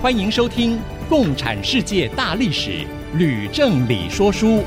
欢迎收听《共产世界大历史》，吕正理说书。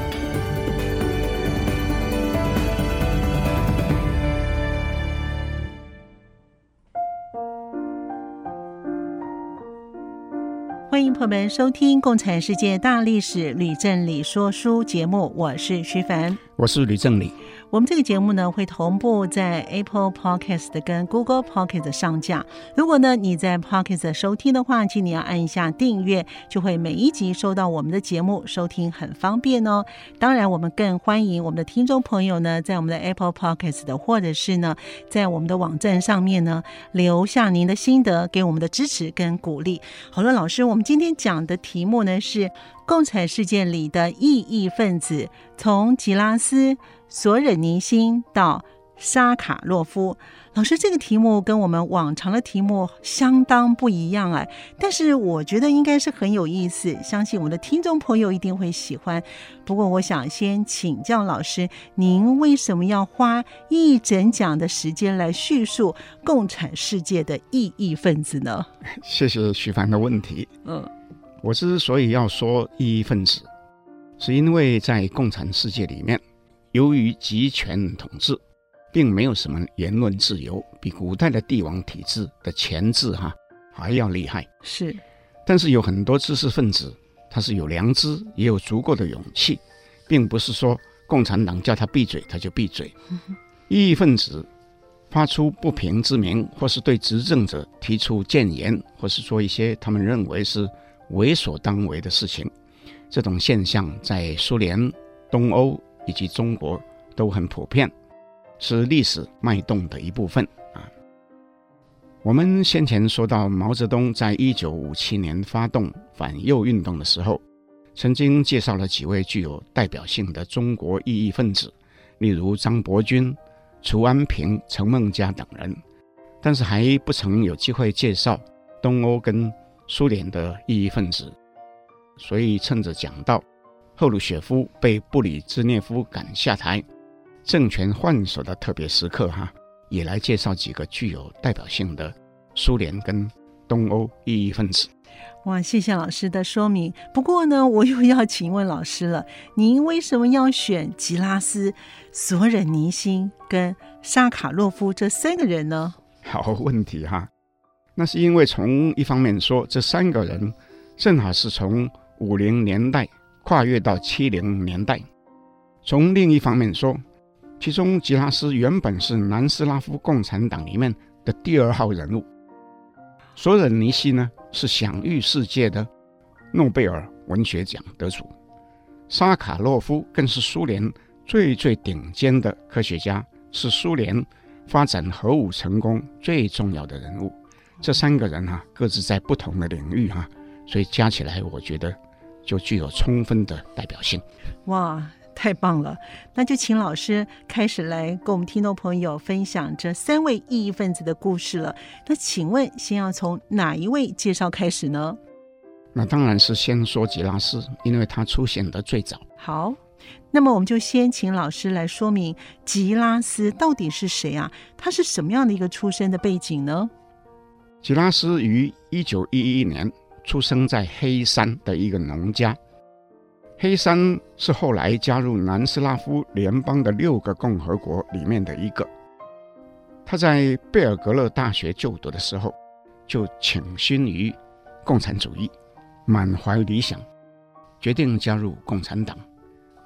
欢迎朋友们收听《共产世界大历史》，吕正理说书节目。我是徐凡，我是吕正理。我们这个节目呢，会同步在 Apple Podcast 跟 Google Podcast 上架。如果呢你在 Podcast 收听的话，请你要按一下订阅，就会每一集收到我们的节目，收听很方便哦。当然，我们更欢迎我们的听众朋友呢，在我们的 Apple Podcast 的，或者是呢，在我们的网站上面呢，留下您的心得，给我们的支持跟鼓励。好了，老师，我们今天讲的题目呢是共产世界里的异议分子，从吉拉斯。索忍尼辛到沙卡洛夫，老师，这个题目跟我们往常的题目相当不一样哎，但是我觉得应该是很有意思，相信我们的听众朋友一定会喜欢。不过，我想先请教老师，您为什么要花一整讲的时间来叙述共产世界的异议分子呢？谢谢徐凡的问题。嗯，我之所以要说异议分子，是因为在共产世界里面。由于集权统治，并没有什么言论自由，比古代的帝王体制的钳制哈还要厉害。是，但是有很多知识分子，他是有良知，也有足够的勇气，并不是说共产党叫他闭嘴他就闭嘴。异议分子发出不平之鸣，或是对执政者提出谏言，或是做一些他们认为是为所当为的事情，这种现象在苏联、东欧。以及中国都很普遍，是历史脉动的一部分啊。我们先前说到，毛泽东在一九五七年发动反右运动的时候，曾经介绍了几位具有代表性的中国异议分子，例如张伯钧、楚安平、陈梦家等人，但是还不曾有机会介绍东欧跟苏联的异议分子，所以趁着讲到。赫鲁雪夫被布里兹涅夫赶下台，政权换手的特别时刻，哈，也来介绍几个具有代表性的苏联跟东欧异议分子。哇，谢谢老师的说明。不过呢，我又要请问老师了，您为什么要选吉拉斯、索忍尼辛跟沙卡洛夫这三个人呢？好问题哈，那是因为从一方面说，这三个人正好是从五零年代。跨越到七零年代，从另一方面说，其中吉拉斯原本是南斯拉夫共产党里面的第二号人物，索尔尼西呢是享誉世界的诺贝尔文学奖得主，沙卡洛夫更是苏联最最顶尖的科学家，是苏联发展核武成功最重要的人物。这三个人哈、啊，各自在不同的领域哈、所以加起来，我觉得。就具有充分的代表性。哇，太棒了！那就请老师开始来跟我们听众朋友分享这三位异议分子的故事了。那请问，先要从哪一位介绍开始呢？那当然是先说吉拉斯，因为他出现的最早。好，那么我们就先请老师来说明吉拉斯到底是谁啊？他是什么样的一个出身的背景呢？吉拉斯于一九一一年。出生在黑山的一个农家，黑山是后来加入南斯拉夫联邦的六个共和国里面的一个。他在贝尔格勒大学就读的时候，就倾心于共产主义，满怀理想，决定加入共产党，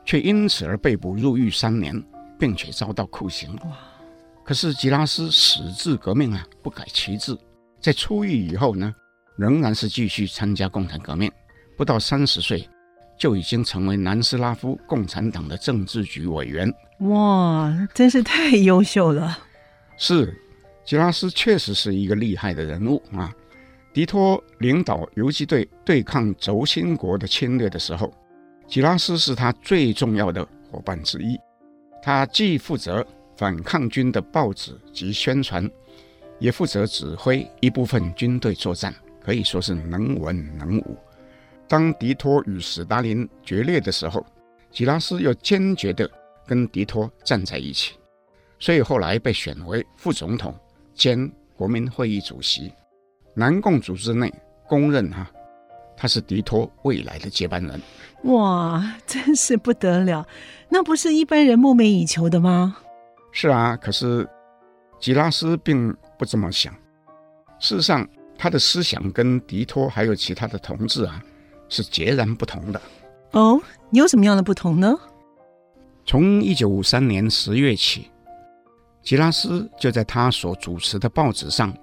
却因此而被捕入狱三年，并且遭到酷刑。可是吉拉斯矢志革命啊，不改其志，在出狱以后呢，仍然是继续参加共产革命，不到三十岁就已经成为南斯拉夫共产党的政治局委员。哇，真是太优秀了！是，吉拉斯确实是一个厉害的人物啊。迪托领导游击队对抗轴心国的侵略的时候，吉拉斯是他最重要的伙伴之一。他既负责反抗军的报纸及宣传，也负责指挥一部分军队作战，可以说是能文能武。当迪托与史达林决裂的时候，吉拉斯又坚决地跟迪托站在一起，所以后来被选为副总统兼国民会议主席。南共组织内公认哈，他是迪托未来的接班人。哇，真是不得了！那不是一般人梦寐以求的吗？是啊，可是吉拉斯并不这么想。事实上，他的思想跟迪托还有其他的同志啊是截然不同的。哦，你有什么样的不同呢？从一九五三年十月起，吉拉斯就在他所主持的报纸上。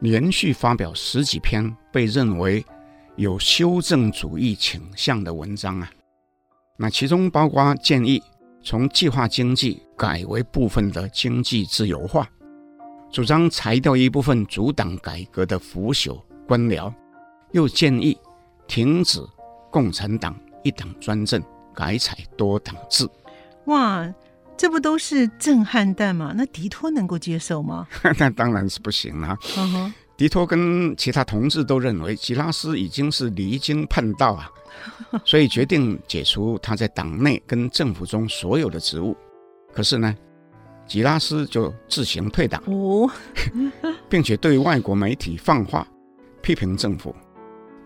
连续发表十几篇被认为有修正主义倾向的文章啊，那其中包括建议从计划经济改为部分的经济自由化，主张裁掉一部分阻挡改革的腐朽官僚，又建议停止共产党一党专政，改采多党制。哇，这不都是震撼弹吗？那迪托能够接受吗？那当然是不行了。Uh huh. 狄托跟其他同志都认为吉拉斯已经是离经叛道啊，所以决定解除他在党内跟政府中所有的职务。可是呢，吉拉斯就自行退党，哦、并且对外国媒体放话批评政府。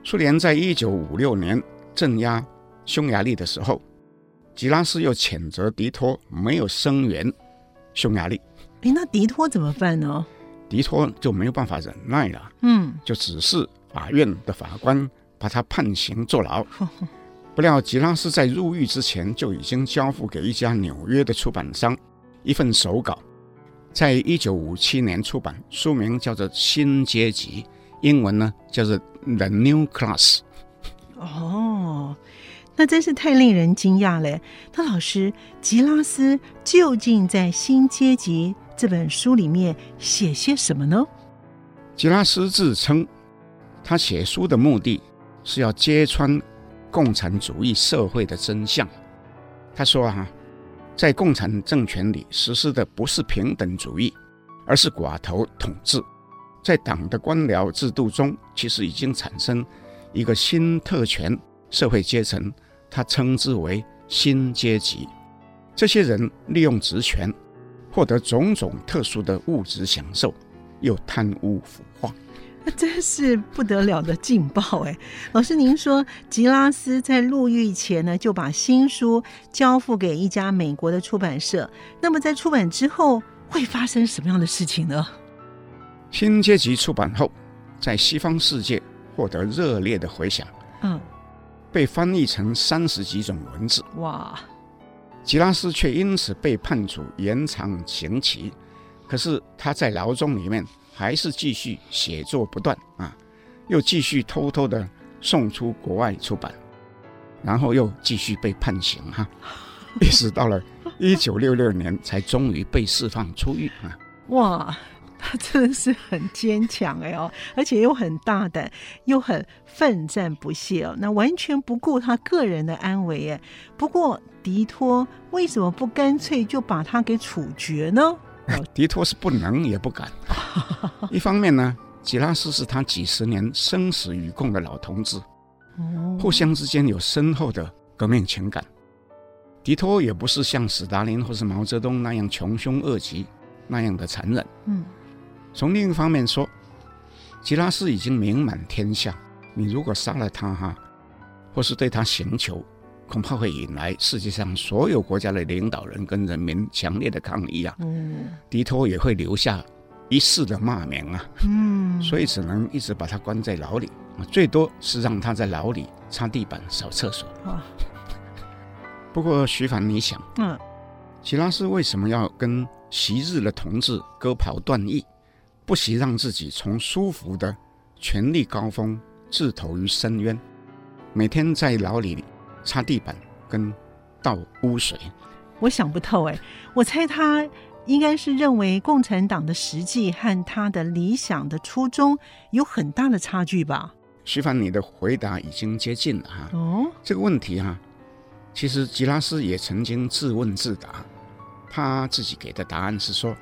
苏联在一九五六年镇压匈牙利的时候，吉拉斯又谴责迪托没有声援匈牙利。诶，那迪托怎么办呢？迪托就没有办法忍耐了，嗯，就指示法院的法官把他判刑坐牢。不料吉拉斯在入狱之前就已经交付给一家纽约的出版商一份手稿，在一九五七年出版，书名叫做《新阶级》，英文呢叫做《The New Class》。哦，那真是太令人惊讶了。那老师，吉拉斯究竟在《新阶级》这本书里面写些什么呢？吉拉斯自称，他写书的目的是要揭穿共产主义社会的真相。他说：“哈，在共产政权里实施的不是平等主义，而是寡头统治。在党的官僚制度中，其实已经产生一个新特权社会阶层，他称之为新阶级。这些人利用职权。”获得种种特殊的物质享受，又贪污腐化，真是不得了的劲爆哎！老师，您说吉拉斯在入狱前呢，就把新书交付给一家美国的出版社。那么在出版之后会发生什么样的事情呢？新阶级出版后，在西方世界获得热烈的回响，嗯，被翻译成三十几种文字，哇！吉拉斯却因此被判处延长刑期，可是他在牢中里面还是继续写作不断啊，又继续偷偷的送出国外出版，然后又继续被判刑哈、啊，一直到了一九六六年才终于被释放出狱啊！哇！他真的是很坚强哎哦，而且又很大胆，又很奋战不懈哦，那完全不顾他个人的安危哎。不过迪托为什么不干脆就把他给处决呢？狄托是不能也不敢。一方面呢，吉拉斯是他几十年生死与共的老同志，互相之间有深厚的革命情感。迪托也不是像史达林或是毛泽东那样穷凶恶极那样的残忍，嗯。从另一方面说，吉拉斯已经名满天下。你如果杀了他哈，或是对他刑求，恐怕会引来世界上所有国家的领导人跟人民强烈的抗议啊。嗯，迪托也会留下一世的骂名啊。嗯，所以只能一直把他关在牢里，最多是让他在牢里擦地板、扫厕所。啊，不过徐凡，你想，嗯，希拉斯为什么要跟昔日的同志割袍断义？不惜让自己从舒服的权力高峰自投于深渊，每天在牢里擦地板跟倒污水。我想不透哎，我猜他应该是认为共产党的实际和他的理想的初衷有很大的差距吧？徐凡，你的回答已经接近了哈。哦，这个问题哈，其实吉拉斯也曾经自问自答，他自己给的答案是说，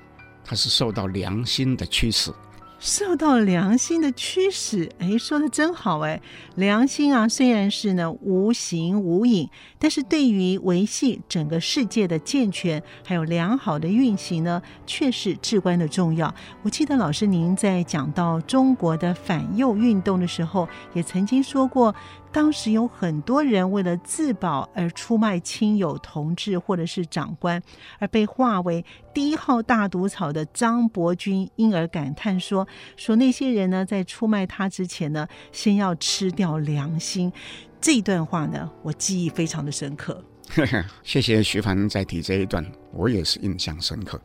他是受到良心的驱使。受到良心的驱使，哎，说的真好哎！良心啊，虽然是呢无形无影，但是对于维系整个世界的健全还有良好的运行呢，却是至关的重要。我记得老师您在讲到中国的反右运动的时候，也曾经说过。当时有很多人为了自保而出卖亲友、同志或者是长官，而被划为第一号大毒草的张伯钧，因而感叹说：“说那些人呢，在出卖他之前呢，先要吃掉良心。”这一段话呢，我记忆非常的深刻。谢谢徐凡再提这一段，我也是印象深刻。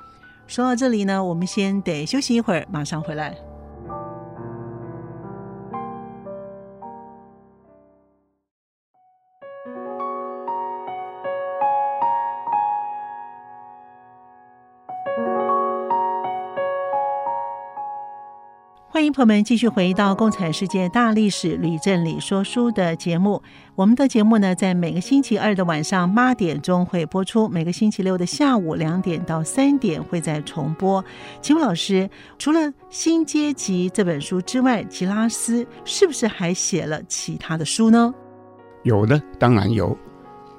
说到这里呢，我们先得休息一会儿，马上回来。朋友们继续回到《共产世界大历史吕正理说书》的节目。我们的节目呢，在每个星期二的晚上八点钟会播出，每个星期六的下午两点到三点会再重播。请问老师，除了《新阶级》这本书之外，吉拉斯是不是还写了其他的书呢？有的，当然有。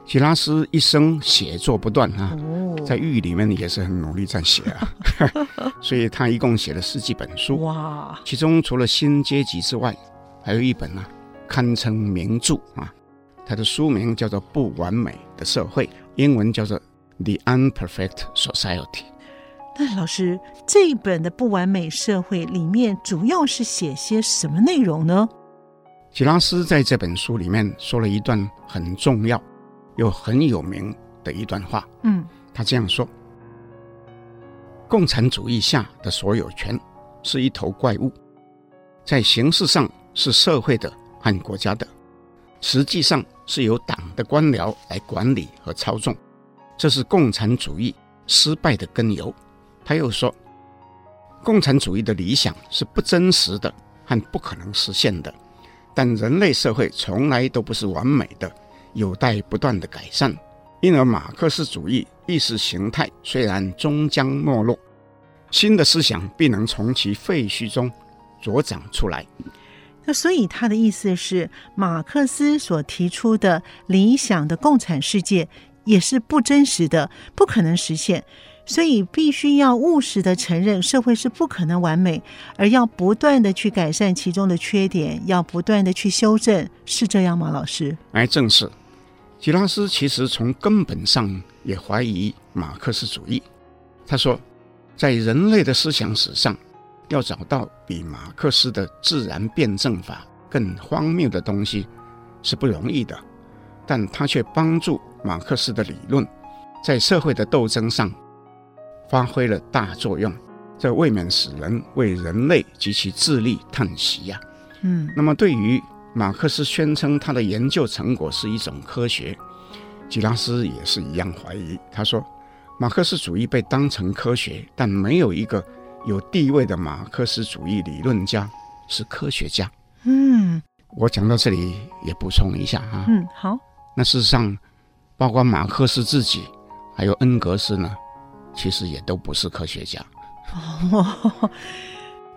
吉拉斯一生写作不断啊，在狱里面也是很努力在写啊，所以他一共写了十几本书。哇！其中除了《新阶级》之外，还有一本啊，堪称名著啊。他的书名叫做《不完美的社会》，英文叫做《The Unperfect Society》。那老师，这一本的《不完美社会》里面主要是写些什么内容呢？吉拉斯在这本书里面说了一段很重要。又很有名的一段话，嗯，他这样说：共产主义下的所有权是一头怪物，在形式上是社会的和国家的，实际上是由党的官僚来管理和操纵，这是共产主义失败的根由。他又说，共产主义的理想是不真实的和不可能实现的，但人类社会从来都不是完美的。有待不断的改善，因而马克思主义意识形态虽然终将没落，新的思想必能从其废墟中茁长出来。那所以他的意思是，马克思所提出的理想的共产世界也是不真实的，不可能实现，所以必须要务实的承认社会是不可能完美，而要不断的去改善其中的缺点，要不断的去修正，是这样吗？老师？哎，正是。吉拉斯其实从根本上也怀疑马克思主义。他说，在人类的思想史上，要找到比马克思的自然辩证法更荒谬的东西是不容易的。但他却帮助马克思的理论在社会的斗争上发挥了大作用，这未免使人为人类及其智力叹息呀。嗯，那么对于。马克思宣称他的研究成果是一种科学，吉拉斯也是一样怀疑。他说，马克思主义被当成科学，但没有一个有地位的马克思主义理论家是科学家。嗯，我讲到这里也补充一下啊。嗯，好。那事实上，包括马克思自己，还有恩格斯呢，其实也都不是科学家。哦。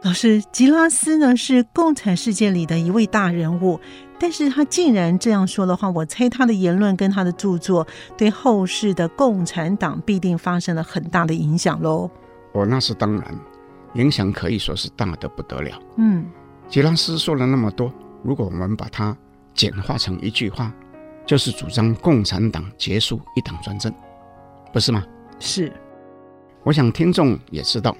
老师，吉拉斯呢是共产世界里的一位大人物，但是他竟然这样说的话，我猜他的言论跟他的著作对后世的共产党必定发生了很大的影响喽。哦，那是当然，影响可以说是大的不得了。嗯，吉拉斯说了那么多，如果我们把它简化成一句话，就是主张共产党结束一党专政，不是吗？是。我想听众也知道。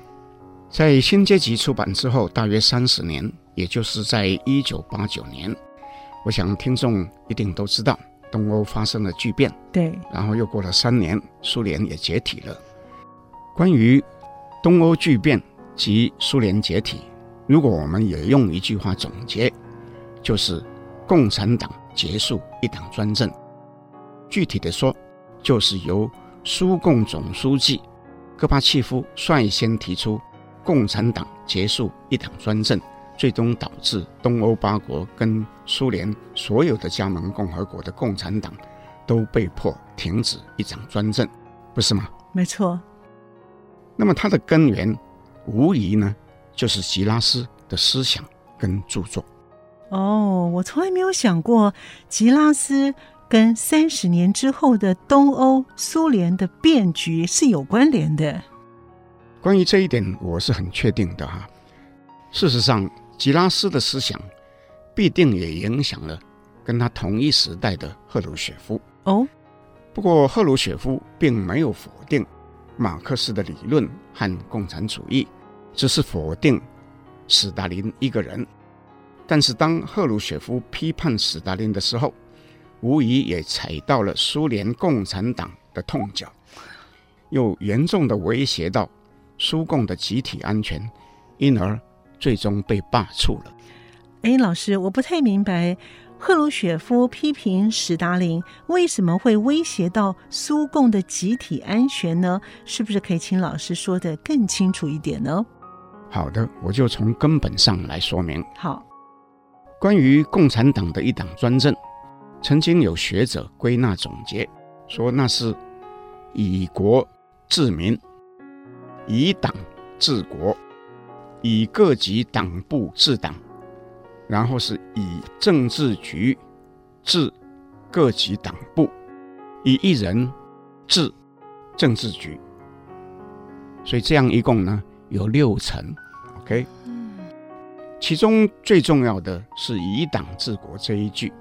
在《新阶级》出版之后，大约三十年，也就是在一九八九年，我想听众一定都知道，东欧发生了巨变。对，然后又过了三年，苏联也解体了。关于东欧巨变及苏联解体，如果我们也用一句话总结，就是共产党结束一党专政。具体的说，就是由苏共总书记戈巴契夫率先提出共产党结束一党专政，最终导致东欧八国跟苏联所有的加盟共和国的共产党都被迫停止一党专政，不是吗？没错。那么它的根源，无疑呢，就是吉拉斯的思想跟著作。哦，我从来没有想过吉拉斯跟三十年之后的东欧苏联的变局是有关联的。关于这一点，我是很确定的哈。事实上，吉拉斯的思想必定也影响了跟他同一时代的赫鲁雪夫。哦，不过赫鲁雪夫并没有否定马克思的理论和共产主义，只是否定斯大林一个人。但是，当赫鲁雪夫批判斯大林的时候，无疑也踩到了苏联共产党的痛脚，又严重的威胁到苏共的集体安全，因而。最终被罢黜了。哎，老师，我不太明白，赫鲁雪夫批评史达林为什么会威胁到苏共的集体安全呢？是不是可以请老师说得更清楚一点呢？好的，我就从根本上来说明。好，关于共产党的一党专政，曾经有学者归纳总结说，那是以国治民，以党治国。以各级党部治党，然后是以政治局治各级党部，以一人治政治局。所以这样一共呢有六层，OK。其中最重要的是以党治国这一句。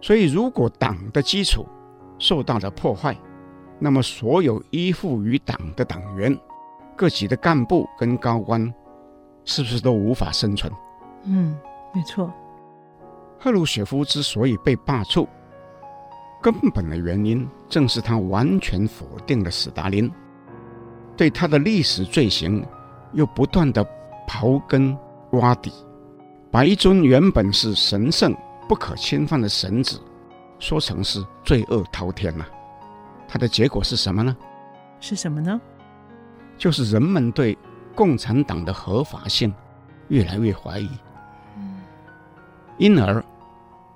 所以如果党的基础受到了破坏，那么所有依附于党的党员。各级的干部跟高官，是不是都无法生存？嗯，没错。赫鲁雪夫之所以被罢黜，根本的原因正是他完全否定了斯大林，对他的历史罪行又不断的刨根挖底，把一尊原本是神圣不可侵犯的神子，说成是罪恶滔天呐、啊。他的结果是什么呢？是什么呢？就是人们对共产党的合法性越来越怀疑，嗯因而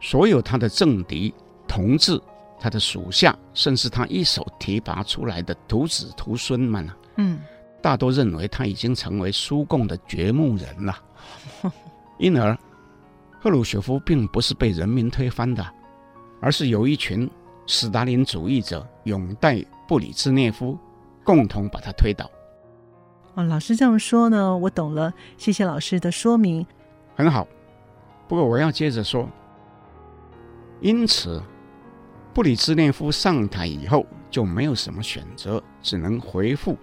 所有他的政敌、同志、他的属下，甚至他一手提拔出来的徒子徒孙们啊，嗯，大多认为他已经成为苏共的掘墓人了。因而，赫鲁雪夫并不是被人民推翻的，而是有一群斯大林主义者拥戴布里兹涅夫，共同把他推倒。哦，老师这样说呢，我懂了。谢谢老师的说明，很好。不过我要接着说，因此，布里兹涅夫上台以后就没有什么选择，只能回复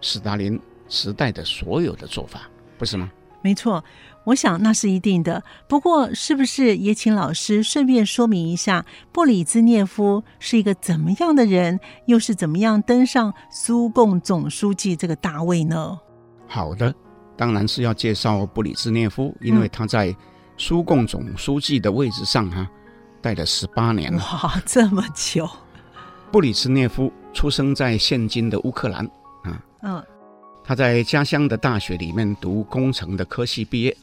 斯大林时代的所有的做法，不是吗？没错，我想那是一定的。不过，是不是也请老师顺便说明一下，布里兹涅夫是一个怎么样的人，又是怎么样登上苏共总书记这个大位呢？好的，当然是要介绍布里兹涅夫，因为他在苏共总书记的位置上哈、啊，待了十八年了。哇，这么久！布里兹涅夫出生在现今的乌克兰啊。嗯。他在家乡的大学里面读工程的科系毕业，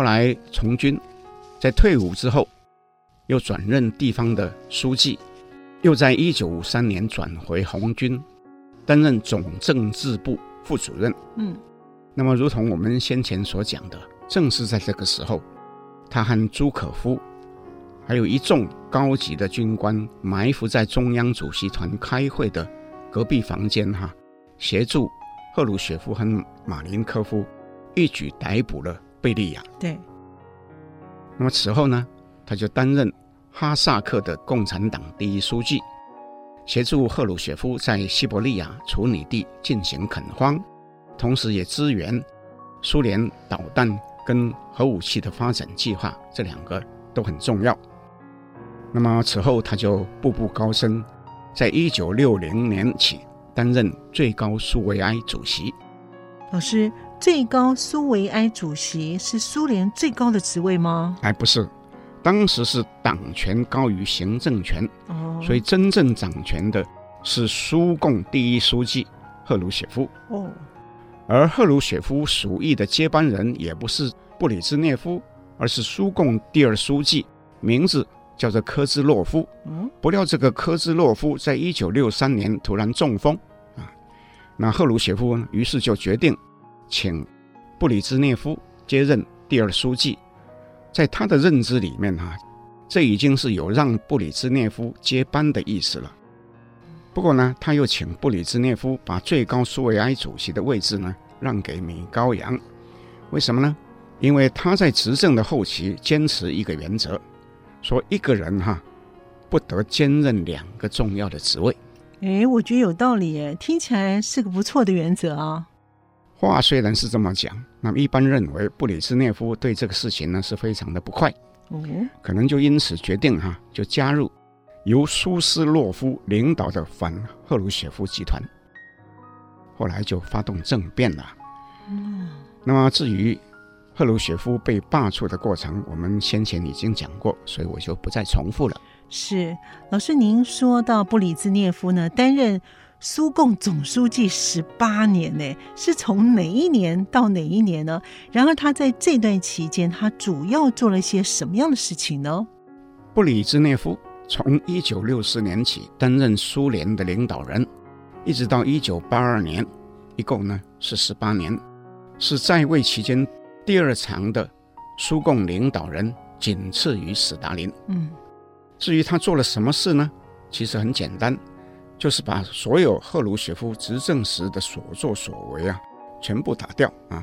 后来从军，在退伍之后又转任地方的书记，又在一九五三年转回红军，担任总政治部副主任。嗯，那么如同我们先前所讲的，正是在这个时候，他和朱可夫，还有一众高级的军官埋伏在中央主席团开会的隔壁房间哈，协助。赫鲁雪夫和马林科夫一举逮捕了贝利亚。对。那么此后呢，他就担任哈萨克的共产党第一书记，协助赫鲁雪夫在西伯利亚处女地进行垦荒，同时也支援苏联导弹跟核武器的发展计划，这两个都很重要。那么此后他就步步高升，在一九六零年起。担任最高苏维埃主席。老师，最高苏维埃主席是苏联最高的职位吗？哎不是，当时是党权高于行政权，哦，所以真正掌权的是苏共第一书记赫鲁雪夫。哦，而赫鲁雪夫属意的接班人也不是布里兹涅夫，而是苏共第二书记，名字叫做科兹洛夫。嗯，不料这个科兹洛夫在一九六三年突然中风啊，那赫鲁雪夫呢，于是就决定请布里兹涅夫接任第二书记。在他的认知里面哈，这已经是有让布里兹涅夫接班的意思了。不过呢，他又请布里兹涅夫把最高苏维埃主席的位置呢让给米高扬。为什么呢？因为他在执政的后期坚持一个原则，说一个人哈不得兼任两个重要的职位。哎，我觉得有道理，听起来是个不错的原则啊。话虽然是这么讲，那么一般认为布里兹涅夫对这个事情呢是非常的不快，哦，可能就因此决定哈就加入由苏斯洛夫领导的反赫鲁雪夫集团，后来就发动政变了。嗯，那么至于赫鲁雪夫被罢黜的过程，我们先前已经讲过，所以我就不再重复了。是老师，您说到布里兹涅夫呢担任。苏共总书记十八年呢，是从哪一年到哪一年呢？然而他在这段期间，他主要做了些什么样的事情呢？布里兹涅夫从一九六四年起担任苏联的领导人，一直到一九八二年，一共呢是十八年，是在位期间第二长的苏共领导人，仅次于斯大林。嗯，至于他做了什么事呢？其实很简单。就是把所有赫鲁雪夫执政时的所作所为啊，全部打掉啊，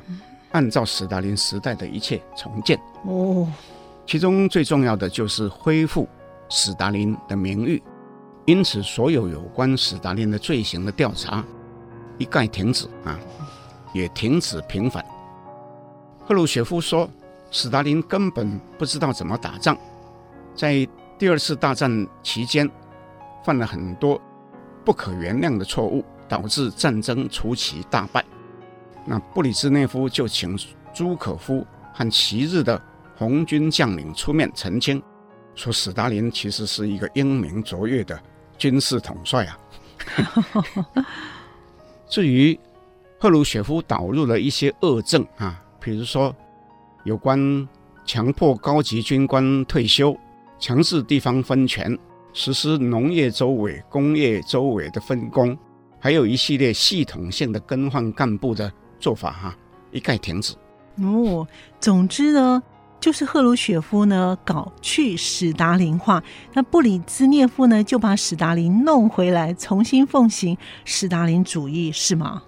按照斯大林时代的一切重建。哦，其中最重要的就是恢复斯大林的名誉，因此所有有关斯大林的罪行的调查一概停止啊，也停止平反。赫鲁雪夫说，斯大林根本不知道怎么打仗，在第二次大战期间犯了很多。不可原谅的错误导致战争初期大败，那布里兹涅夫就请朱可夫和昔日的红军将领出面澄清，说斯大林其实是一个英明卓越的军事统帅啊。至于赫鲁雪夫导入了一些恶政啊，比如说有关强迫高级军官退休、强制地方分权。实施农业周委、工业周委的分工，还有一系列系统性的更换干部的做法，哈，一概停止。哦，总之呢，就是赫鲁雪夫呢搞去史达林化，那布里兹涅夫呢就把史达林弄回来，重新奉行史达林主义，是吗？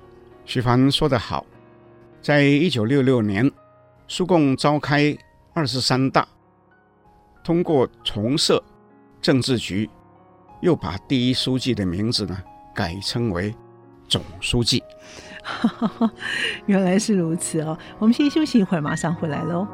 徐凡说得好，在一九六六年，苏共召开二十三大，通过重设。政治局又把第一书记的名字呢改称为总书记。原来是如此哦，我们先休息一会儿，马上回来喽。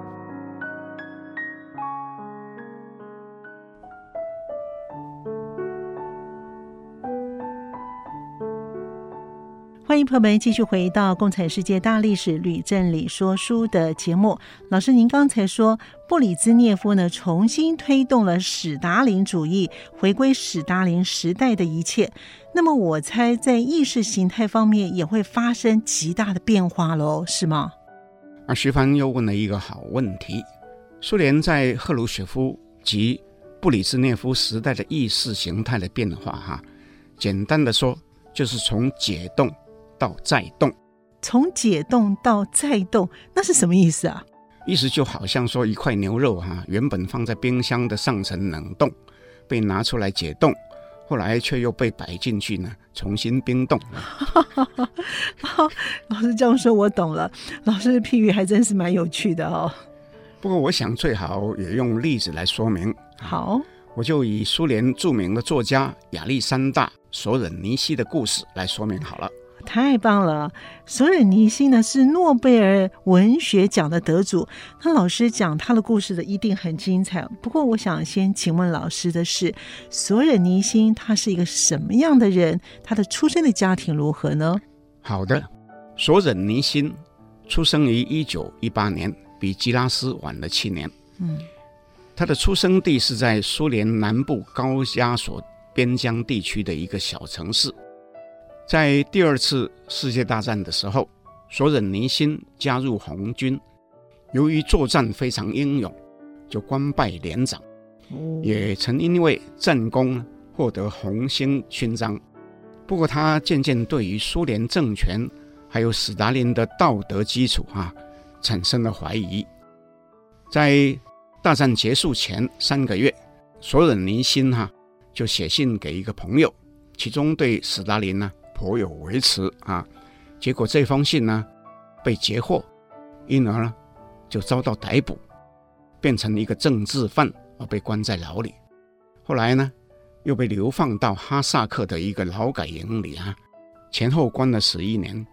欢迎朋友们继续回到《共产世界大历史吕正理说书》的节目。老师，您刚才说布里兹涅夫呢重新推动了史达林主义，回归史达林时代的一切。那么我猜在意识形态方面也会发生极大的变化喽，是吗？啊，徐帆又问了一个好问题：苏联在赫鲁雪夫及布里兹涅夫时代的意识形态的变化，哈，简单的说就是从解冻。到再冻，从解冻到再冻，那是什么意思啊？意思就好像说一块牛肉哈、啊，原本放在冰箱的上层冷冻，被拿出来解冻，后来却又被摆进去呢，重新冰冻。老师这样说，我懂了。老师的譬喻还真是蛮有趣的哦。不过我想最好也用例子来说明。好，我就以苏联著名的作家亚历山大·索忍尼西的故事来说明好了。太棒了！索尔尼希呢是诺贝尔文学奖的得主。那老师讲他的故事的一定很精彩。不过，我想先请问老师的是，索尔尼希他是一个什么样的人？他的出生的家庭如何呢？好的，索尔尼辛出生于一九一八年，比吉拉斯晚了七年。嗯，他的出生地是在苏联南部高加索边疆地区的一个小城市。在第二次世界大战的时候，索忍尼辛加入红军，由于作战非常英勇，就官拜连长，也曾因为战功获得红星勋章。不过，他渐渐对于苏联政权还有斯大林的道德基础啊，产生了怀疑。在大战结束前三个月，索忍尼辛哈就写信给一个朋友，其中对斯大林呢。颇有微词啊，结果这封信呢被截获，因而呢就遭到逮捕，变成了一个政治犯而被关在牢里。后来呢又被流放到哈萨克的一个劳改营里啊，前后关了十一年，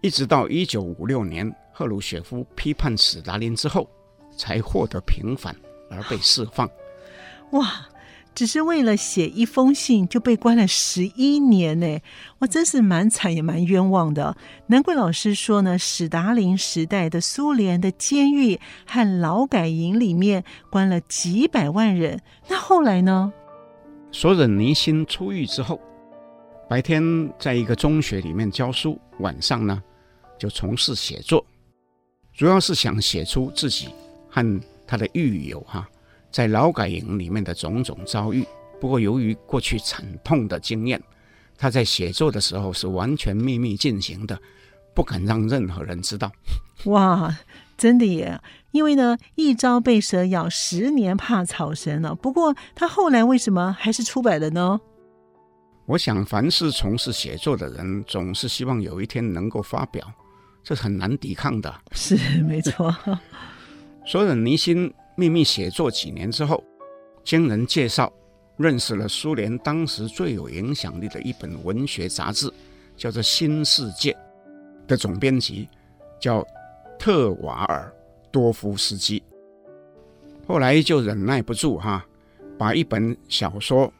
一直到一九五六年赫鲁雪夫批判斯大林之后，才获得平反而被释放。哇！只是为了写一封信就被关了十一年呢，我，真是蛮惨也蛮冤枉的。难怪老师说呢，史达林时代的苏联的监狱和劳改营里面关了几百万人。那后来呢？索忍尼辛出狱之后，白天在一个中学里面教书，晚上呢就从事写作，主要是想写出自己和他的狱友哈。在劳改营里面的种种遭遇，不过由于过去惨痛的经验，他在写作的时候是完全秘密进行的，不敢让任何人知道。哇，真的耶！因为呢，一朝被蛇咬，十年怕草绳了。不过他后来为什么还是出版了呢？我想，凡是从事写作的人，总是希望有一天能够发表，这是很难抵抗的。是，没错。索忍尼辛。秘密写作几年之后，经人介绍，认识了苏联当时最有影响力的一本文学杂志，叫做《新世界》的总编辑，叫特瓦尔多夫斯基。后来就忍耐不住哈，把一本小说，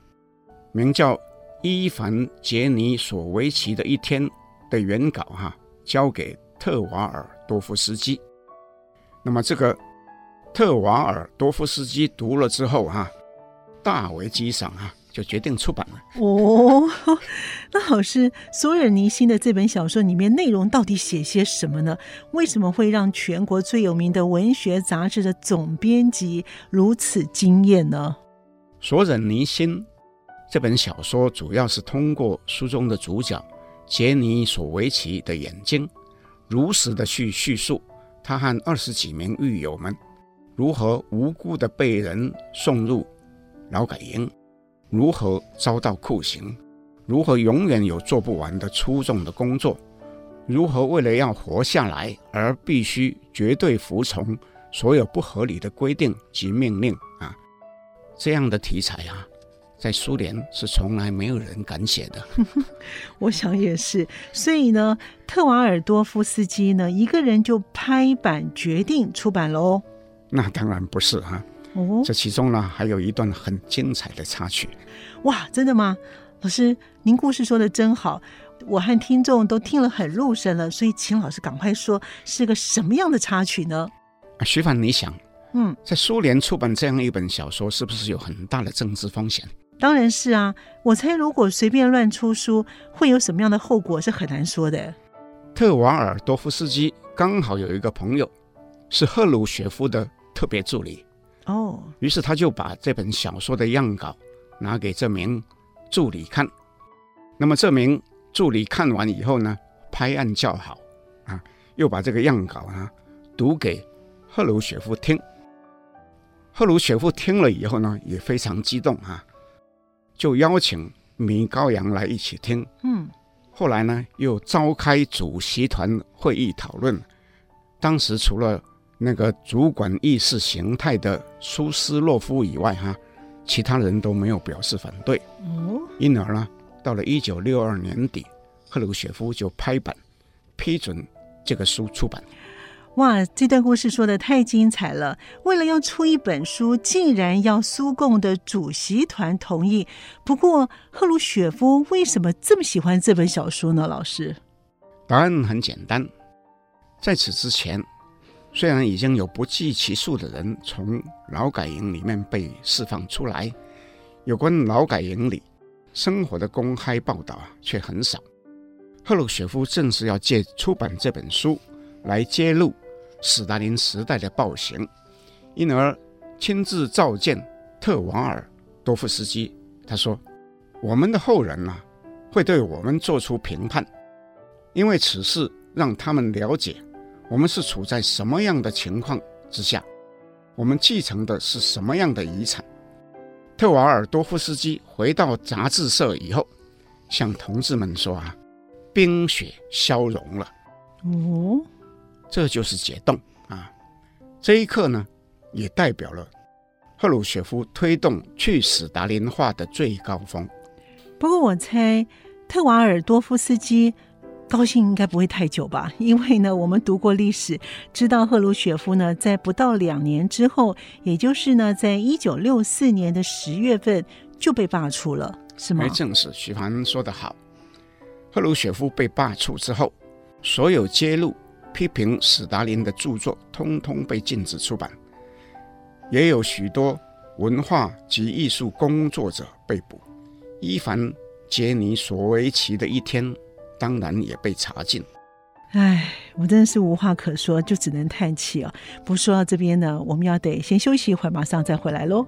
名叫《伊凡杰尼索维奇的一天》的原稿哈，交给特瓦尔多夫斯基。那么这个。特瓦尔多夫斯基读了之后，哈，大为激赏啊，就决定出版了。哦，那老师，索尔尼辛的这本小说里面内容到底写些什么呢？为什么会让全国最有名的文学杂志的总编辑如此惊艳呢？索尔尼辛这本小说主要是通过书中的主角杰尼索维奇的眼睛，如实的去叙述他和二十几名狱友们。如何无辜地被人送入劳改营，如何遭到酷刑，如何永远有做不完的粗重的工作，如何为了要活下来而必须绝对服从所有不合理的规定及命令啊！这样的题材啊，在苏联是从来没有人敢写的。我想也是，所以呢，特瓦尔多夫斯基呢，一个人就拍板决定出版喽。那当然不是哈、啊，哦，这其中呢还有一段很精彩的插曲。哇，真的吗？老师，您故事说的真好，我和听众都听了很入神了，所以请老师赶快说，是个什么样的插曲呢？啊，徐凡，你想，嗯，在苏联出版这样一本小说，是不是有很大的政治风险？当然是啊，我猜如果随便乱出书，会有什么样的后果是很难说的。特瓦尔多夫斯基刚好有一个朋友，是赫鲁雪夫的。特别助理哦，于是他就把这本小说的样稿拿给这名助理看。那么这名助理看完以后呢，拍案叫好啊，又把这个样稿呢读给赫鲁雪夫听。赫鲁雪夫听了以后呢，也非常激动啊，就邀请米高扬来一起听。嗯，后来呢，又召开主席团会议讨论。当时除了那个主管意识形态的苏斯洛夫以外，哈，其他人都没有表示反对。哦，因而呢，到了一九六二年底，赫鲁雪夫就拍板批准这个书出版。哇，这段故事说的太精彩了！为了要出一本书，竟然要苏共的主席团同意。不过，赫鲁雪夫为什么这么喜欢这本小说呢？老师，答案很简单，在此之前。虽然已经有不计其数的人从劳改营里面被释放出来，有关劳改营里生活的公开报道啊却很少。赫鲁雪夫正是要借出版这本书来揭露史达林时代的暴行，因而亲自召见特瓦尔多夫斯基。他说：“我们的后人呢、啊，会对我们做出评判，因为此事让他们了解我们是处在什么样的情况之下，我们继承的是什么样的遗产。”特瓦尔多夫斯基回到杂志社以后，向同志们说：“啊。”冰雪消融了，哦，这就是解冻啊！这一刻呢，也代表了赫鲁雪夫推动去史达林化的最高峰。不过，我猜特瓦尔多夫斯基高兴应该不会太久吧？因为呢，我们读过历史，知道赫鲁雪夫呢，在不到两年之后，也就是呢，在一九六四年的十月份就被罢黜了，是吗？没正是，许凡说得好。赫鲁雪夫被罢黜之后，所有揭露、批评史达林的著作通通被禁止出版，也有许多文化及艺术工作者被捕。伊凡杰尼索维奇的一天，当然也被查禁。唉，我真的是无话可说，就只能叹气啊！不说到这边呢，我们要得先休息一会儿，马上再回来喽。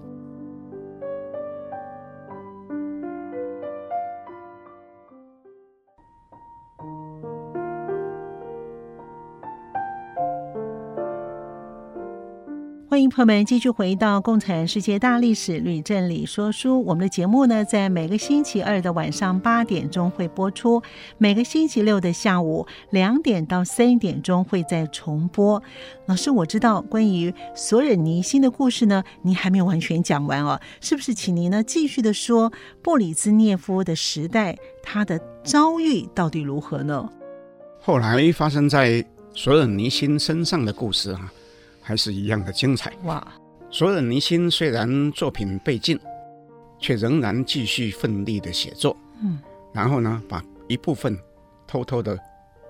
朋友们继续回到《共产世界大历史吕振理说书》。我们的节目呢，在每个星期二的晚上八点钟会播出，每个星期六的下午两点到三点钟会再重播。老师，我知道关于索尔尼辛的故事呢，您还没有完全讲完哦，是不是？请您呢继续的说布里兹涅夫的时代，他的遭遇到底如何呢？后来发生在索尔尼辛身上的故事啊。还是一样的精彩哇！索尔尼辛虽然作品被禁，却仍然继续奋力的写作。嗯，然后呢，把一部分偷偷的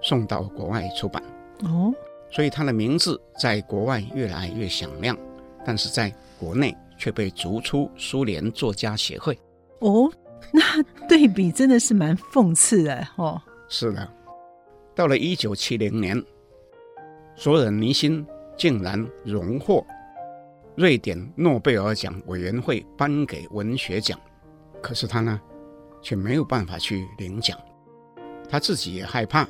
送到国外出版。哦，所以他的名字在国外越来越响亮，但是在国内却被逐出苏联作家协会。哦，那对比真的是蛮讽刺的哦。是的，到了一九七零年，索尔尼辛。竟然荣获瑞典诺贝尔奖委员会颁给文学奖，可是他呢，却没有办法去领奖。他自己也害怕，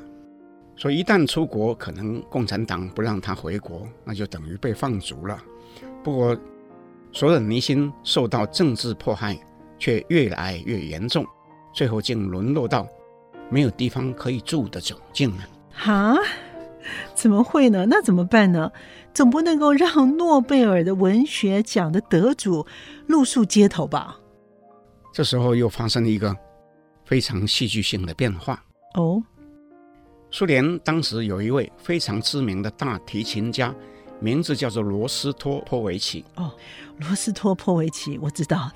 说一旦出国，可能共产党不让他回国，那就等于被放逐了。不过，索尔尼辛受到政治迫害，却越来越严重，最后竟沦落到没有地方可以住的窘境了。哈？怎么会呢？那怎么办呢？总不能够让诺贝尔的文学奖的得主露宿街头吧？这时候又发生了一个非常戏剧性的变化哦。苏联当时有一位非常知名的大提琴家，名字叫做罗斯托波维奇。哦，罗斯托波维奇，我知道。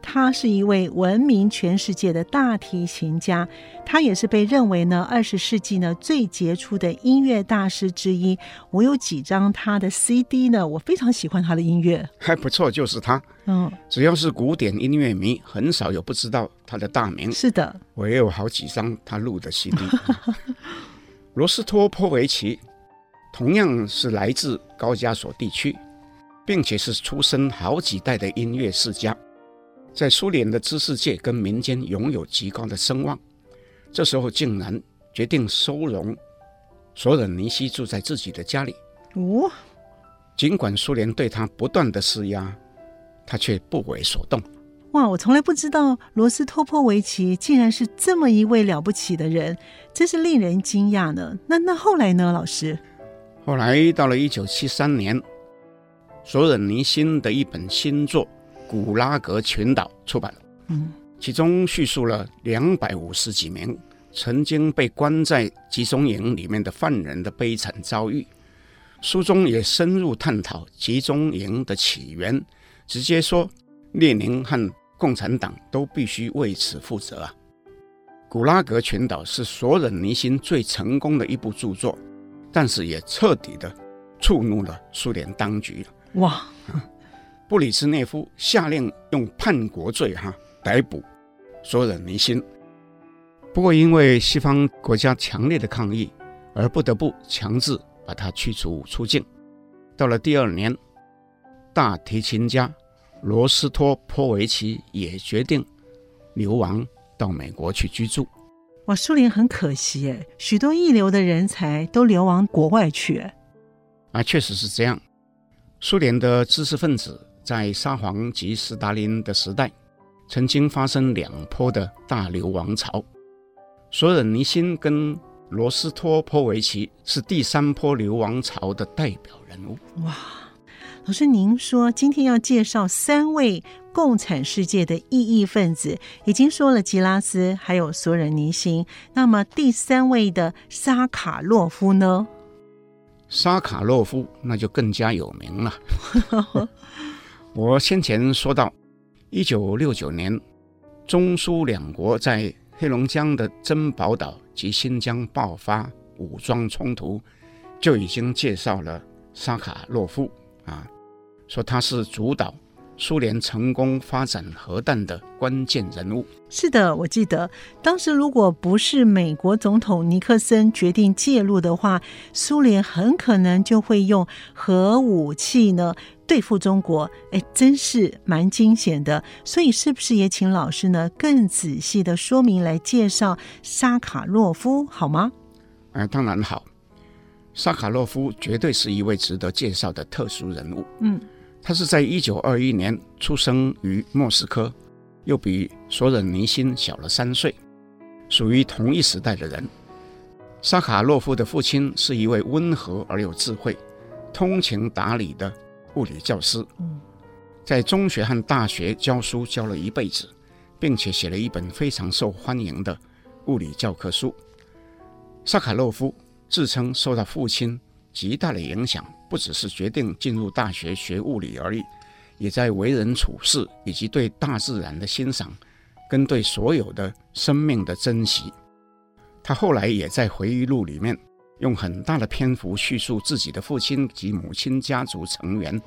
他是一位闻名全世界的大提琴家，他也是被认为呢二十世纪呢最杰出的音乐大师之一。我有几张他的 CD 呢，我非常喜欢他的音乐，还不错，就是他。嗯，只要是古典音乐迷，很少有不知道他的大名。是的，我也有好几张他录的 CD。罗斯托波维奇同样是来自高加索地区，并且是出身好几代的音乐世家。在苏联的知识界跟民间拥有极高的声望，这时候竟然决定收容索尔尼西住在自己的家里。哦，尽管苏联对他不断的施压，他却不为所动。哇，我从来不知道罗斯托波维奇竟然是这么一位了不起的人，真是令人惊讶呢。那那后来呢，老师？后来到了一九七三年，索尔尼辛的一本新作。古拉格群岛出版了，嗯，其中叙述了两百五十几名曾经被关在集中营里面的犯人的悲惨遭遇。书中也深入探讨集中营的起源，直接说列宁和共产党都必须为此负责啊。古拉格群岛是索忍尼辛最成功的一部著作，但是也彻底的触怒了苏联当局。哇！布里兹涅夫下令用叛国罪哈逮捕索忍尼辛。不过因为西方国家强烈的抗议，而不得不强制把他驱逐出境。到了第二年，大提琴家罗斯托波维奇也决定流亡到美国去居住。哇，苏联很可惜哎，许多一流的人才都流亡国外去。啊，确实是这样。苏联的知识分子在沙皇及斯大林的时代，曾经发生两波的大流亡潮。索尔尼辛跟罗斯托波维奇是第三波流亡潮的代表人物。哇，老师，您说今天要介绍三位。共产世界的异议分子已经说了吉拉斯，还有索尔尼辛。那么第三位的沙卡洛夫呢？沙卡洛夫那就更加有名了。我先前说到，一九六九年，中苏两国在黑龙江的珍宝岛及新疆爆发武装冲突，就已经介绍了沙卡洛夫啊，说他是主导。苏联成功发展核弹的关键人物。是的，我记得当时如果不是美国总统尼克森决定介入的话，苏联很可能就会用核武器呢对付中国。哎，真是蛮惊险的。所以，是不是也请老师呢更仔细的说明来介绍沙卡洛夫好吗？哎，当然好。沙卡洛夫绝对是一位值得介绍的特殊人物。嗯。他是在一九二一年出生于莫斯科，又比索尔尼辛小了三岁，属于同一时代的人。沙卡洛夫的父亲是一位温和而有智慧、通情达理的物理教师，在中学和大学教书教了一辈子，并且写了一本非常受欢迎的物理教科书。沙卡洛夫自称受到父亲极大的影响。不只是决定进入大学学物理而已，也在为人处事以及对大自然的欣赏，跟对所有的生命的珍惜。他后来也在回忆录里面用很大的篇幅叙述自己的父亲及母亲家族成员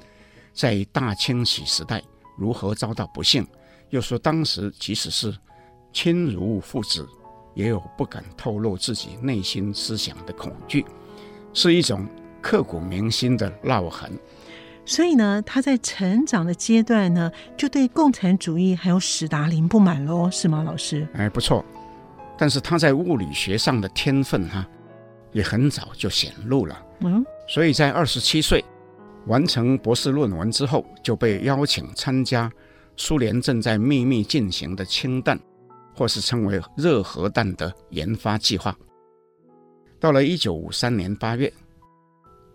在大清洗时代如何遭到不幸，又说当时即使是亲如父子，也有不敢透露自己内心思想的恐惧，是一种。刻骨铭心的烙痕，所以呢，他在成长的阶段呢，就对共产主义还有史达林不满喽，是吗，老师？哎，不错。但是他在物理学上的天分哈，也很早就显露了。嗯，所以在二十七岁完成博士论文之后，就被邀请参加苏联正在秘密进行的氢弹，或是称为热核弹的研发计划。到了一九五三年八月。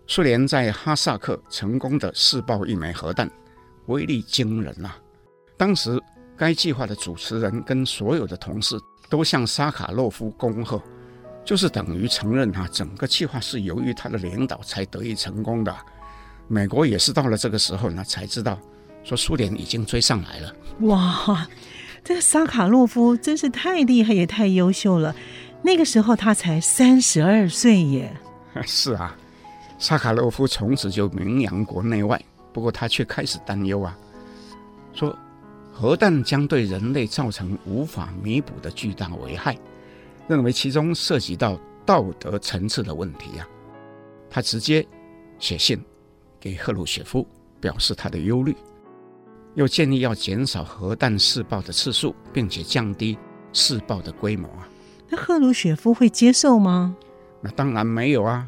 苏联在哈萨克成功的试爆一枚核弹，威力惊人啊！当时该计划的主持人跟所有的同事都向沙卡洛夫恭贺，就是等于承认哈，整个计划是由于他的领导才得以成功的。美国也是到了这个时候呢，才知道说苏联已经追上来了。哇，这个沙卡洛夫真是太厉害也太优秀了。那个时候他才三十二岁耶。是啊。沙卡洛夫从此就名扬国内外，不过他却开始担忧啊，说核弹将对人类造成无法弥补的巨大危害，认为其中涉及到道德层次的问题啊。他直接写信给赫鲁雪夫，表示他的忧虑，又建议要减少核弹试爆的次数，并且降低试爆的规模啊。那赫鲁雪夫会接受吗？那当然没有啊。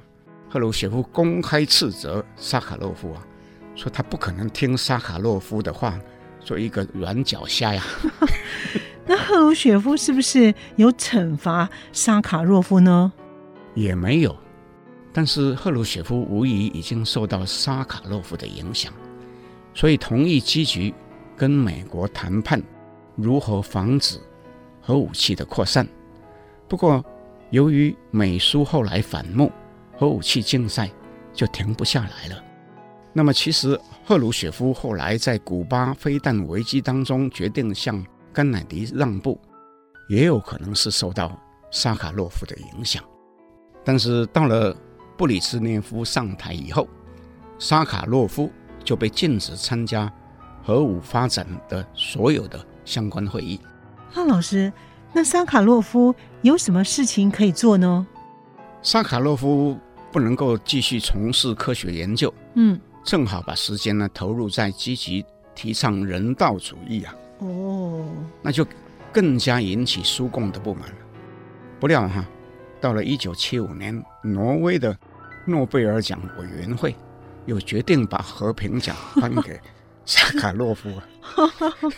赫鲁雪夫公开斥责沙卡洛夫啊，说他不可能听沙卡洛夫的话，做一个软脚虾呀。那赫鲁雪夫是不是有惩罚沙卡洛夫呢？也没有，但是赫鲁雪夫无疑已经受到沙卡洛夫的影响，所以同意积极跟美国谈判如何防止核武器的扩散。不过，由于美苏后来反目。核武器竞赛就停不下来了。那么，其实赫鲁雪夫后来在古巴飞弹危机当中决定向甘乃迪让步，也有可能是受到沙卡洛夫的影响。但是到了布里茨涅夫上台以后，沙卡洛夫就被禁止参加核武发展的所有的相关会议。那老师，那沙卡洛夫有什么事情可以做呢？沙卡洛夫不能够继续从事科学研究，嗯，正好把时间呢投入在积极提倡人道主义啊。哦，那就更加引起苏共的不满了。不料哈，到了一九七五年，挪威的诺贝尔奖委员会又决定把和平奖颁给萨卡洛夫啊。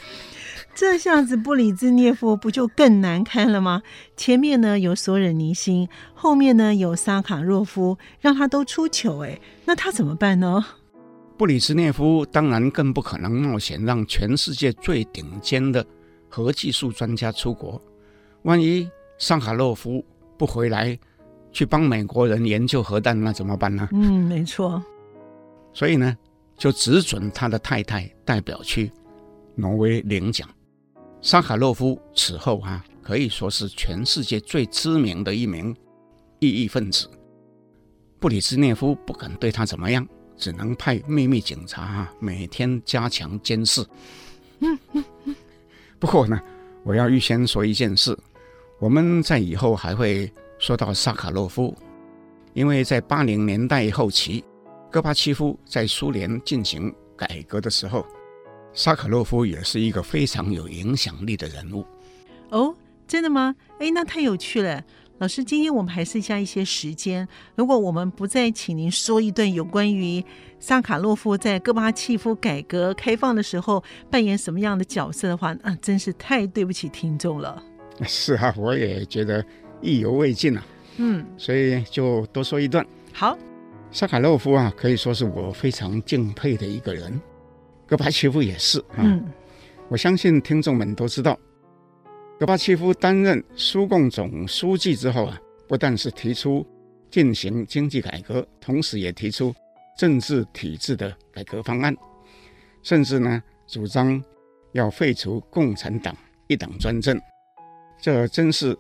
这下子布里兹涅夫不就更难堪了吗？前面呢有索尔尼辛，后面呢有萨卡洛夫，让他都出糗哎，那他怎么办呢？布里兹涅夫当然更不可能冒险让全世界最顶尖的核技术专家出国，万一萨卡洛夫不回来去帮美国人研究核弹，那怎么办呢？嗯，没错。所以呢，就只准他的太太代表去挪威领奖。萨卡洛夫此后啊，可以说是全世界最知名的一名异议分子。布里兹涅夫不敢对他怎么样，只能派秘密警察啊，每天加强监视。不过呢，我要预先说一件事，我们在以后还会说到萨卡洛夫，因为在八零年代后期，戈巴契夫在苏联进行改革的时候。萨卡洛夫也是一个非常有影响力的人物。哦，真的吗？哎，那太有趣了。老师，今天我们还剩下一些时间，如果我们不再请您说一段有关于萨卡洛夫在戈巴契夫改革开放的时候扮演什么样的角色的话，啊，真是太对不起听众了。是啊，我也觉得意犹未尽啊。嗯，所以就多说一段。好，萨卡洛夫啊，可以说是我非常敬佩的一个人。戈巴契夫也是啊，嗯，我相信听众们都知道，戈巴契夫担任苏共总书记之后啊，不但是提出进行经济改革，同时也提出政治体制的改革方案，甚至呢主张要废除共产党一党专政，这真是。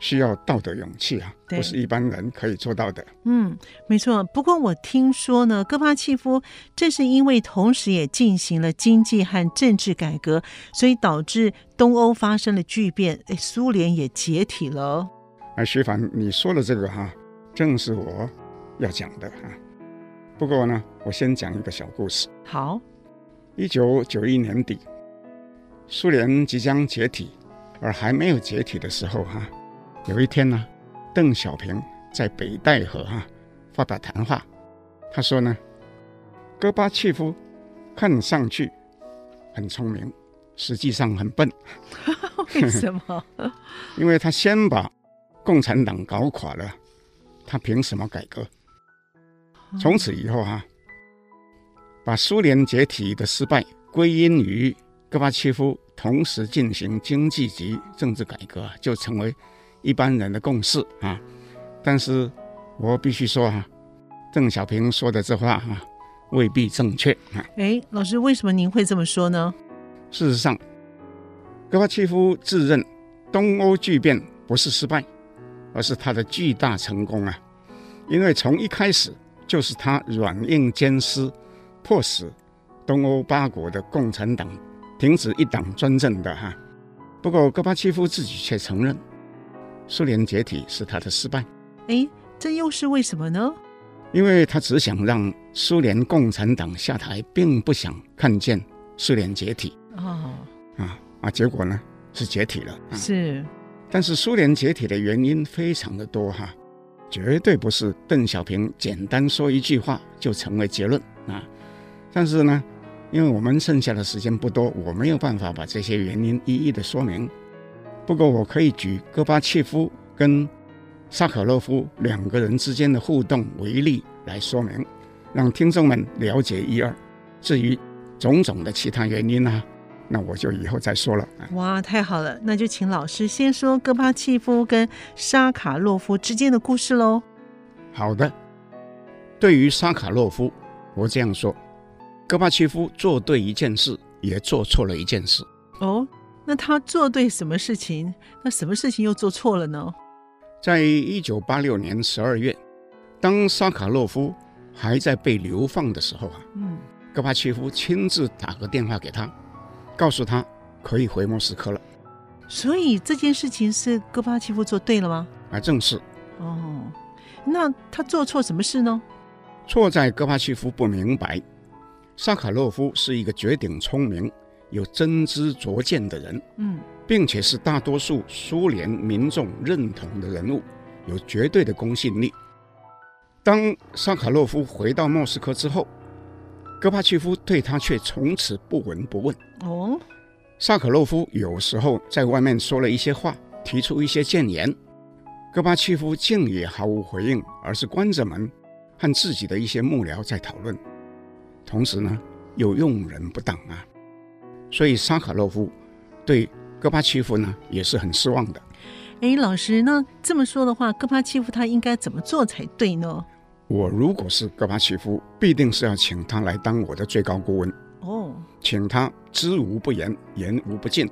需要道德勇气啊，不是一般人可以做到的。嗯，没错。不过我听说呢，戈巴契夫正是因为同时也进行了经济和政治改革，所以导致东欧发生了巨变，哎，苏联也解体了。哎，徐凡，你说的这个哈，正是我要讲的哈。不过呢，我先讲一个小故事。好，一九九一年底，苏联即将解体，而还没有解体的时候哈。有一天呢，邓小平在北戴河啊发表谈话，他说呢，戈巴契夫看上去很聪明，实际上很笨。为什么？因为他先把共产党搞垮了，他凭什么改革？从此以后啊，把苏联解体的失败归因于戈巴契夫同时进行经济及政治改革，就成为。一般人的共识啊，但是我必须说啊，邓小平说的这话啊，未必正确啊。哎，老师，为什么您会这么说呢？事实上，戈巴契夫自认东欧巨变不是失败，而是他的巨大成功啊，因为从一开始就是他软硬兼施，迫使东欧八国的共产党停止一党专政的哈。不过戈巴契夫自己却承认。苏联解体是他的失败，哎，这又是为什么呢？因为他只想让苏联共产党下台，并不想看见苏联解体。哦，啊啊，结果呢是解体了。啊、是，但是苏联解体的原因非常的多哈，绝对不是邓小平简单说一句话就成为结论啊。但是呢，因为我们剩下的时间不多，我没有办法把这些原因一一的说明。不过，我可以举戈巴契夫跟萨卡洛夫两个人之间的互动为例来说明，让听众们了解一二。至于种种的其他原因呢、啊，那我就以后再说了。哇，太好了，那就请老师先说戈巴契夫跟沙卡洛夫之间的故事喽。好的，对于沙卡洛夫，我这样说：戈巴契夫做对一件事，也做错了一件事。哦。那他做对什么事情？那什么事情又做错了呢？在一九八六年十二月，当沙卡洛夫还在被流放的时候啊，嗯，戈巴契夫亲自打个电话给他，告诉他可以回莫斯科了。所以这件事情是戈巴契夫做对了吗？啊，正是。哦，那他做错什么事呢？错在戈巴契夫不明白，沙卡洛夫是一个绝顶聪明、有真知灼见的人，嗯，并且是大多数苏联民众认同的人物，有绝对的公信力。当萨卡洛夫回到莫斯科之后，戈巴契夫对他却从此不闻不问。哦，萨卡洛夫有时候在外面说了一些话，提出一些谏言，戈巴契夫竟也毫无回应，而是关着门和自己的一些幕僚在讨论，同时呢又用人不当啊，所以沙卡洛夫对戈巴契夫呢也是很失望的。哎，老师，那这么说的话，戈巴契夫他应该怎么做才对呢？我如果是戈巴契夫，必定是要请他来当我的最高顾问。哦，请他知无不言，言无不尽。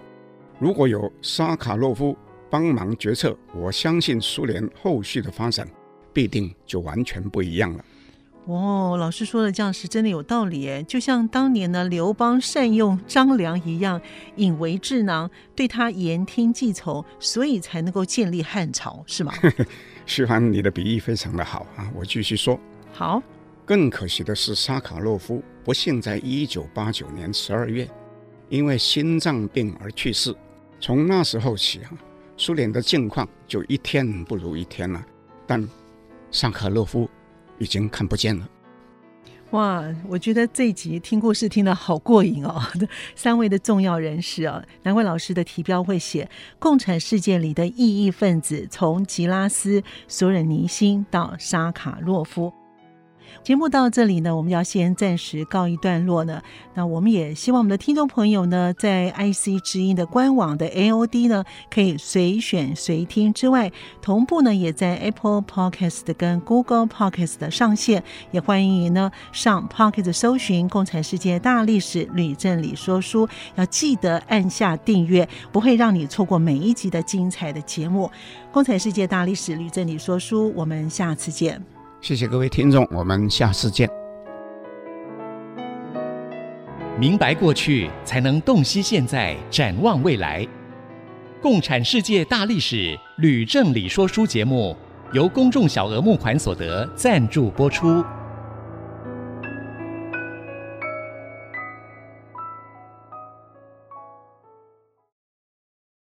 如果有沙卡洛夫帮忙决策，我相信苏联后续的发展必定就完全不一样了。哦，老师说的这样是真的有道理诶，就像当年呢，刘邦善用张良一样，引为智囊，对他言听计从，所以才能够建立汉朝，是吗？徐帆，你的比喻非常的好啊！我继续说。好。更可惜的是，萨卡洛夫不幸在一九八九年十二月因为心脏病而去世。从那时候起啊，苏联的境况就一天不如一天了。但萨卡洛夫。已经看不见了。哇，我觉得这一集听故事听得好过瘾哦！三位的重要人士啊，难怪老师的题标会写《共产世界里的异义分子：从吉拉斯·索尔尼辛到沙卡洛夫》。节目到这里呢，我们要先暂时告一段落呢。那我们也希望我们的听众朋友呢，在 IC 之音的官网的 AOD 呢，可以随选随听之外，同步呢也在 Apple Podcast 跟 Google Podcast 的上线。也欢迎呢上 Podcast 搜寻《共产世界大历史吕正理说书》，要记得按下订阅，不会让你错过每一集的精彩的节目。《共产世界大历史吕正理说书》，我们下次见。谢谢各位听众，我们下次见。明白过去，才能洞悉现在，展望未来。共产世界大历史吕正理说书节目，由公众小额募款所得赞助播出。